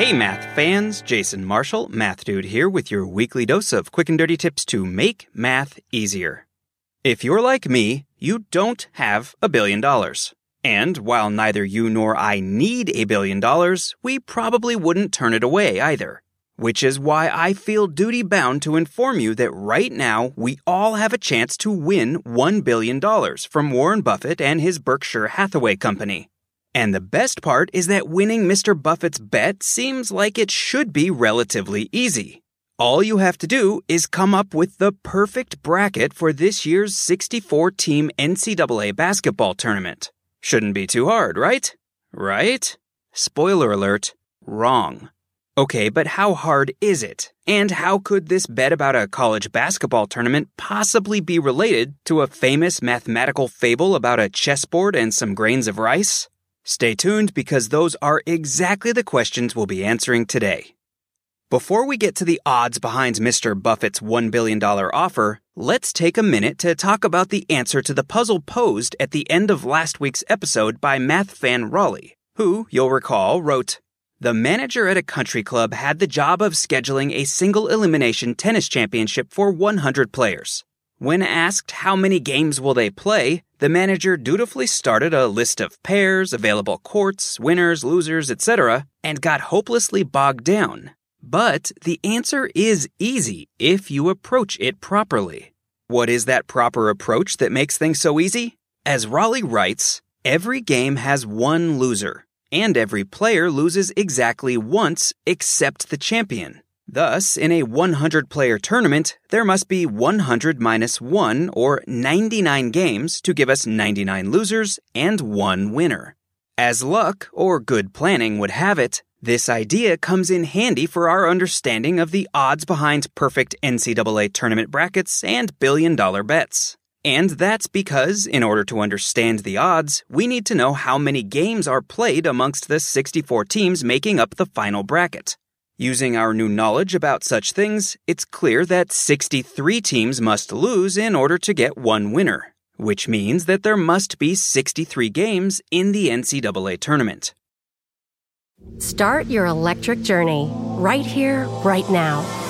Hey, math fans, Jason Marshall, Math Dude here with your weekly dose of quick and dirty tips to make math easier. If you're like me, you don't have a billion dollars. And while neither you nor I need a billion dollars, we probably wouldn't turn it away either. Which is why I feel duty bound to inform you that right now we all have a chance to win $1 billion from Warren Buffett and his Berkshire Hathaway Company. And the best part is that winning Mr. Buffett's bet seems like it should be relatively easy. All you have to do is come up with the perfect bracket for this year's 64 team NCAA basketball tournament. Shouldn't be too hard, right? Right? Spoiler alert, wrong. Okay, but how hard is it? And how could this bet about a college basketball tournament possibly be related to a famous mathematical fable about a chessboard and some grains of rice? Stay tuned because those are exactly the questions we'll be answering today. Before we get to the odds behind Mr. Buffett's $1 billion offer, let's take a minute to talk about the answer to the puzzle posed at the end of last week's episode by math fan Raleigh, who, you'll recall, wrote, The manager at a country club had the job of scheduling a single elimination tennis championship for 100 players. When asked how many games will they play, the manager dutifully started a list of pairs, available courts, winners, losers, etc., and got hopelessly bogged down. But the answer is easy if you approach it properly. What is that proper approach that makes things so easy? As Raleigh writes, every game has one loser, and every player loses exactly once except the champion. Thus, in a 100 player tournament, there must be 100 minus 1 or 99 games to give us 99 losers and one winner. As luck or good planning would have it, this idea comes in handy for our understanding of the odds behind perfect NCAA tournament brackets and billion dollar bets. And that's because, in order to understand the odds, we need to know how many games are played amongst the 64 teams making up the final bracket. Using our new knowledge about such things, it's clear that 63 teams must lose in order to get one winner, which means that there must be 63 games in the NCAA tournament. Start your electric journey right here, right now.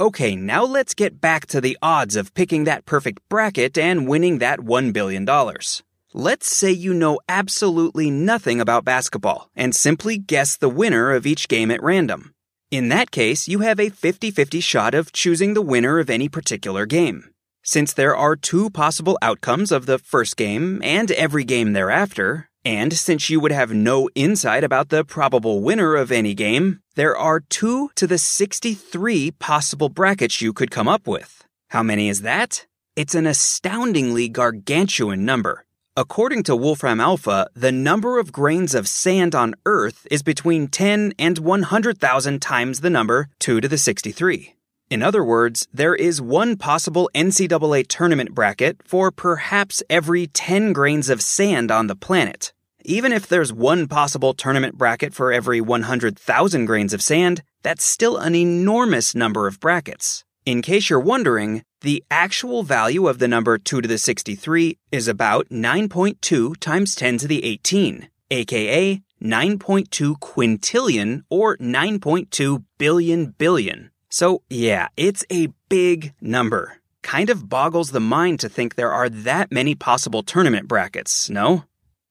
Okay, now let's get back to the odds of picking that perfect bracket and winning that $1 billion. Let's say you know absolutely nothing about basketball and simply guess the winner of each game at random. In that case, you have a 50 50 shot of choosing the winner of any particular game. Since there are two possible outcomes of the first game and every game thereafter, and since you would have no insight about the probable winner of any game, there are 2 to the 63 possible brackets you could come up with. How many is that? It's an astoundingly gargantuan number. According to Wolfram Alpha, the number of grains of sand on Earth is between 10 and 100,000 times the number 2 to the 63. In other words, there is one possible NCAA tournament bracket for perhaps every 10 grains of sand on the planet. Even if there's one possible tournament bracket for every 100,000 grains of sand, that's still an enormous number of brackets. In case you're wondering, the actual value of the number 2 to the 63 is about 9.2 times 10 to the 18, aka 9.2 quintillion or 9.2 billion billion. So, yeah, it's a big number. Kind of boggles the mind to think there are that many possible tournament brackets, no?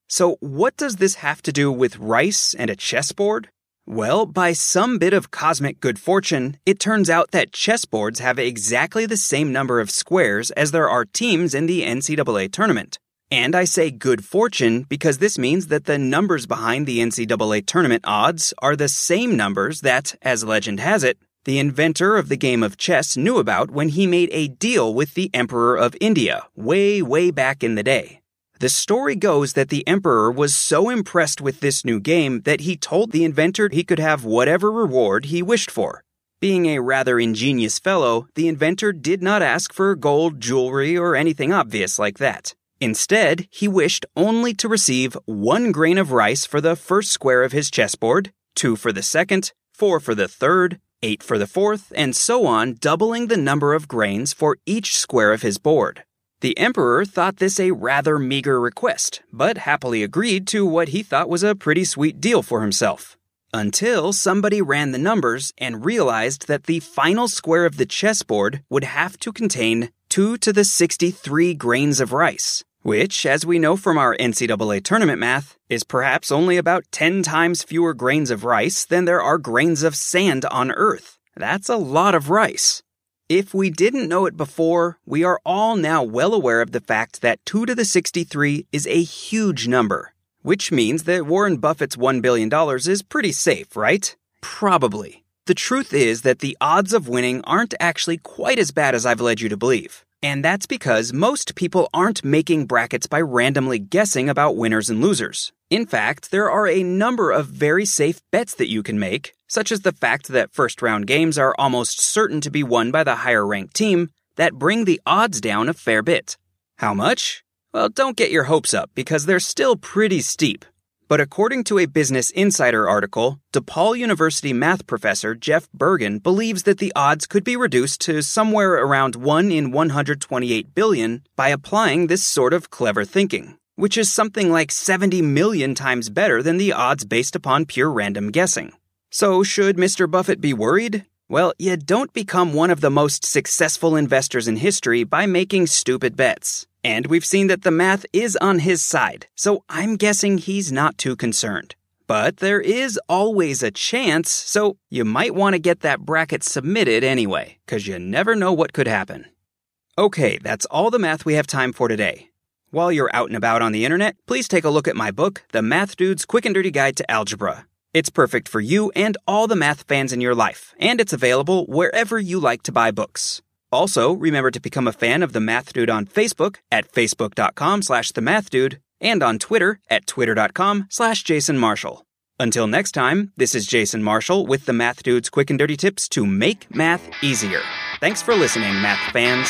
So, what does this have to do with rice and a chessboard? Well, by some bit of cosmic good fortune, it turns out that chessboards have exactly the same number of squares as there are teams in the NCAA tournament. And I say good fortune because this means that the numbers behind the NCAA tournament odds are the same numbers that, as legend has it, the inventor of the game of chess knew about when he made a deal with the Emperor of India way, way back in the day. The story goes that the Emperor was so impressed with this new game that he told the inventor he could have whatever reward he wished for. Being a rather ingenious fellow, the inventor did not ask for gold, jewelry, or anything obvious like that. Instead, he wished only to receive one grain of rice for the first square of his chessboard, two for the second, four for the third, eight for the fourth, and so on, doubling the number of grains for each square of his board. The emperor thought this a rather meager request, but happily agreed to what he thought was a pretty sweet deal for himself. Until somebody ran the numbers and realized that the final square of the chessboard would have to contain 2 to the 63 grains of rice, which, as we know from our NCAA tournament math, is perhaps only about 10 times fewer grains of rice than there are grains of sand on Earth. That's a lot of rice. If we didn't know it before, we are all now well aware of the fact that 2 to the 63 is a huge number, which means that Warren Buffett's $1 billion is pretty safe, right? Probably. The truth is that the odds of winning aren't actually quite as bad as I've led you to believe. And that's because most people aren't making brackets by randomly guessing about winners and losers. In fact, there are a number of very safe bets that you can make, such as the fact that first round games are almost certain to be won by the higher ranked team, that bring the odds down a fair bit. How much? Well, don't get your hopes up because they're still pretty steep. But according to a Business Insider article, DePaul University math professor Jeff Bergen believes that the odds could be reduced to somewhere around 1 in 128 billion by applying this sort of clever thinking, which is something like 70 million times better than the odds based upon pure random guessing. So, should Mr. Buffett be worried? Well, you don't become one of the most successful investors in history by making stupid bets. And we've seen that the math is on his side, so I'm guessing he's not too concerned. But there is always a chance, so you might want to get that bracket submitted anyway, because you never know what could happen. Okay, that's all the math we have time for today. While you're out and about on the internet, please take a look at my book, The Math Dude's Quick and Dirty Guide to Algebra. It's perfect for you and all the math fans in your life, and it's available wherever you like to buy books. Also, remember to become a fan of The Math Dude on Facebook at facebook.com slash The Math Dude and on Twitter at twitter.com slash Jason Marshall. Until next time, this is Jason Marshall with The Math Dude's quick and dirty tips to make math easier. Thanks for listening, math fans.